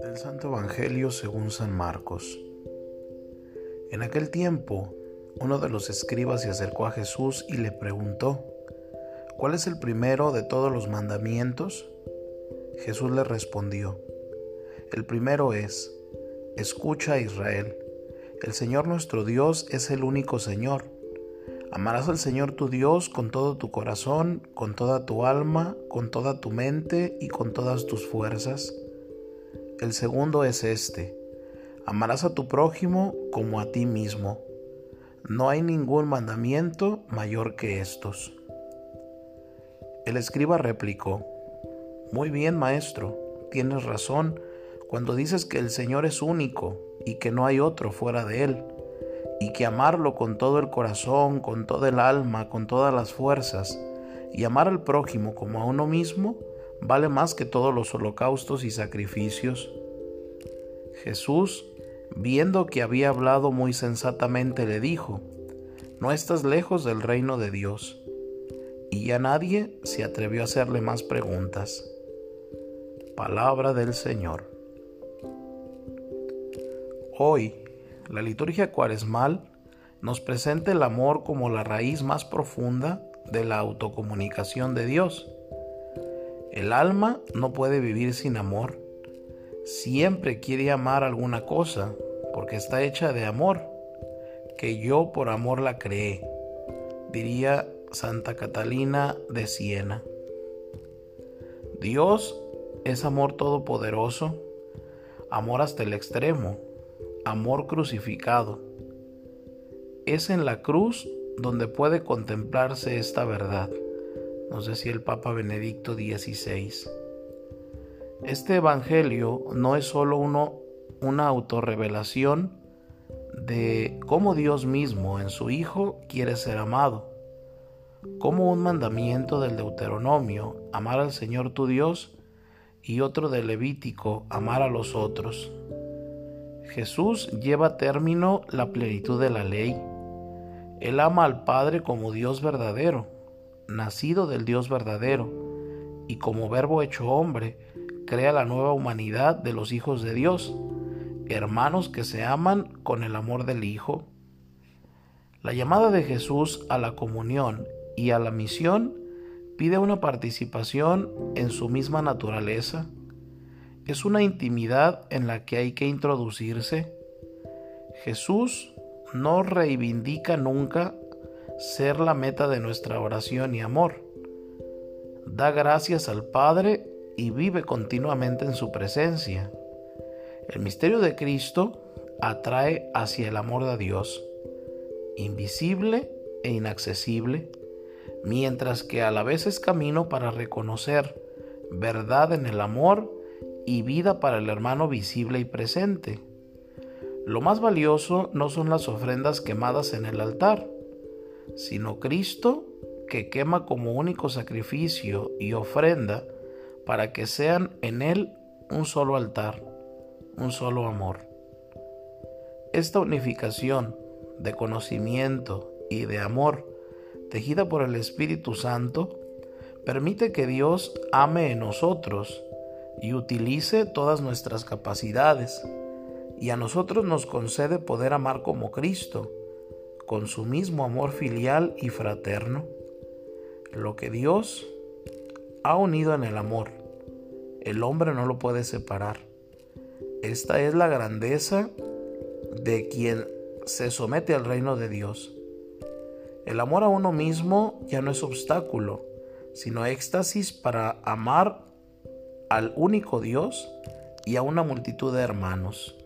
Del Santo Evangelio según San Marcos. En aquel tiempo, uno de los escribas se acercó a Jesús y le preguntó, ¿cuál es el primero de todos los mandamientos? Jesús le respondió, el primero es, escucha Israel, el Señor nuestro Dios es el único Señor. Amarás al Señor tu Dios con todo tu corazón, con toda tu alma, con toda tu mente y con todas tus fuerzas. El segundo es este, amarás a tu prójimo como a ti mismo. No hay ningún mandamiento mayor que estos. El escriba replicó, Muy bien, maestro, tienes razón cuando dices que el Señor es único y que no hay otro fuera de Él, y que amarlo con todo el corazón, con toda el alma, con todas las fuerzas, y amar al prójimo como a uno mismo, vale más que todos los holocaustos y sacrificios. Jesús, viendo que había hablado muy sensatamente, le dijo, No estás lejos del reino de Dios. Y ya nadie se atrevió a hacerle más preguntas. Palabra del Señor. Hoy, la liturgia cuaresmal nos presenta el amor como la raíz más profunda de la autocomunicación de Dios. El alma no puede vivir sin amor. Siempre quiere amar alguna cosa porque está hecha de amor, que yo por amor la creé, diría Santa Catalina de Siena. Dios es amor todopoderoso, amor hasta el extremo, amor crucificado. Es en la cruz donde puede contemplarse esta verdad, nos decía el Papa Benedicto XVI. Este Evangelio no es uno, una autorrevelación de cómo Dios mismo en su Hijo quiere ser amado, como un mandamiento del Deuteronomio, amar al Señor tu Dios, y otro del Levítico, amar a los otros. Jesús lleva a término la plenitud de la ley. Él ama al Padre como Dios verdadero, nacido del Dios verdadero, y como verbo hecho hombre, crea la nueva humanidad de los hijos de Dios, hermanos que se aman con el amor del Hijo. La llamada de Jesús a la comunión y a la misión pide una participación en su misma naturaleza es una intimidad en la que hay que introducirse. Jesús no reivindica nunca ser la meta de nuestra oración y amor. Da gracias al Padre y vive continuamente en su presencia. El misterio de Cristo atrae hacia el amor de Dios, invisible e inaccesible, mientras que a la vez es camino para reconocer verdad en el amor y vida para el hermano visible y presente. Lo más valioso no son las ofrendas quemadas en el altar, sino Cristo que quema como único sacrificio y ofrenda para que sean en Él un solo altar, un solo amor. Esta unificación de conocimiento y de amor, tejida por el Espíritu Santo, permite que Dios ame en nosotros y utilice todas nuestras capacidades, y a nosotros nos concede poder amar como Cristo, con su mismo amor filial y fraterno. Lo que Dios ha unido en el amor, el hombre no lo puede separar. Esta es la grandeza de quien se somete al reino de Dios. El amor a uno mismo ya no es obstáculo, sino éxtasis para amar al único Dios y a una multitud de hermanos.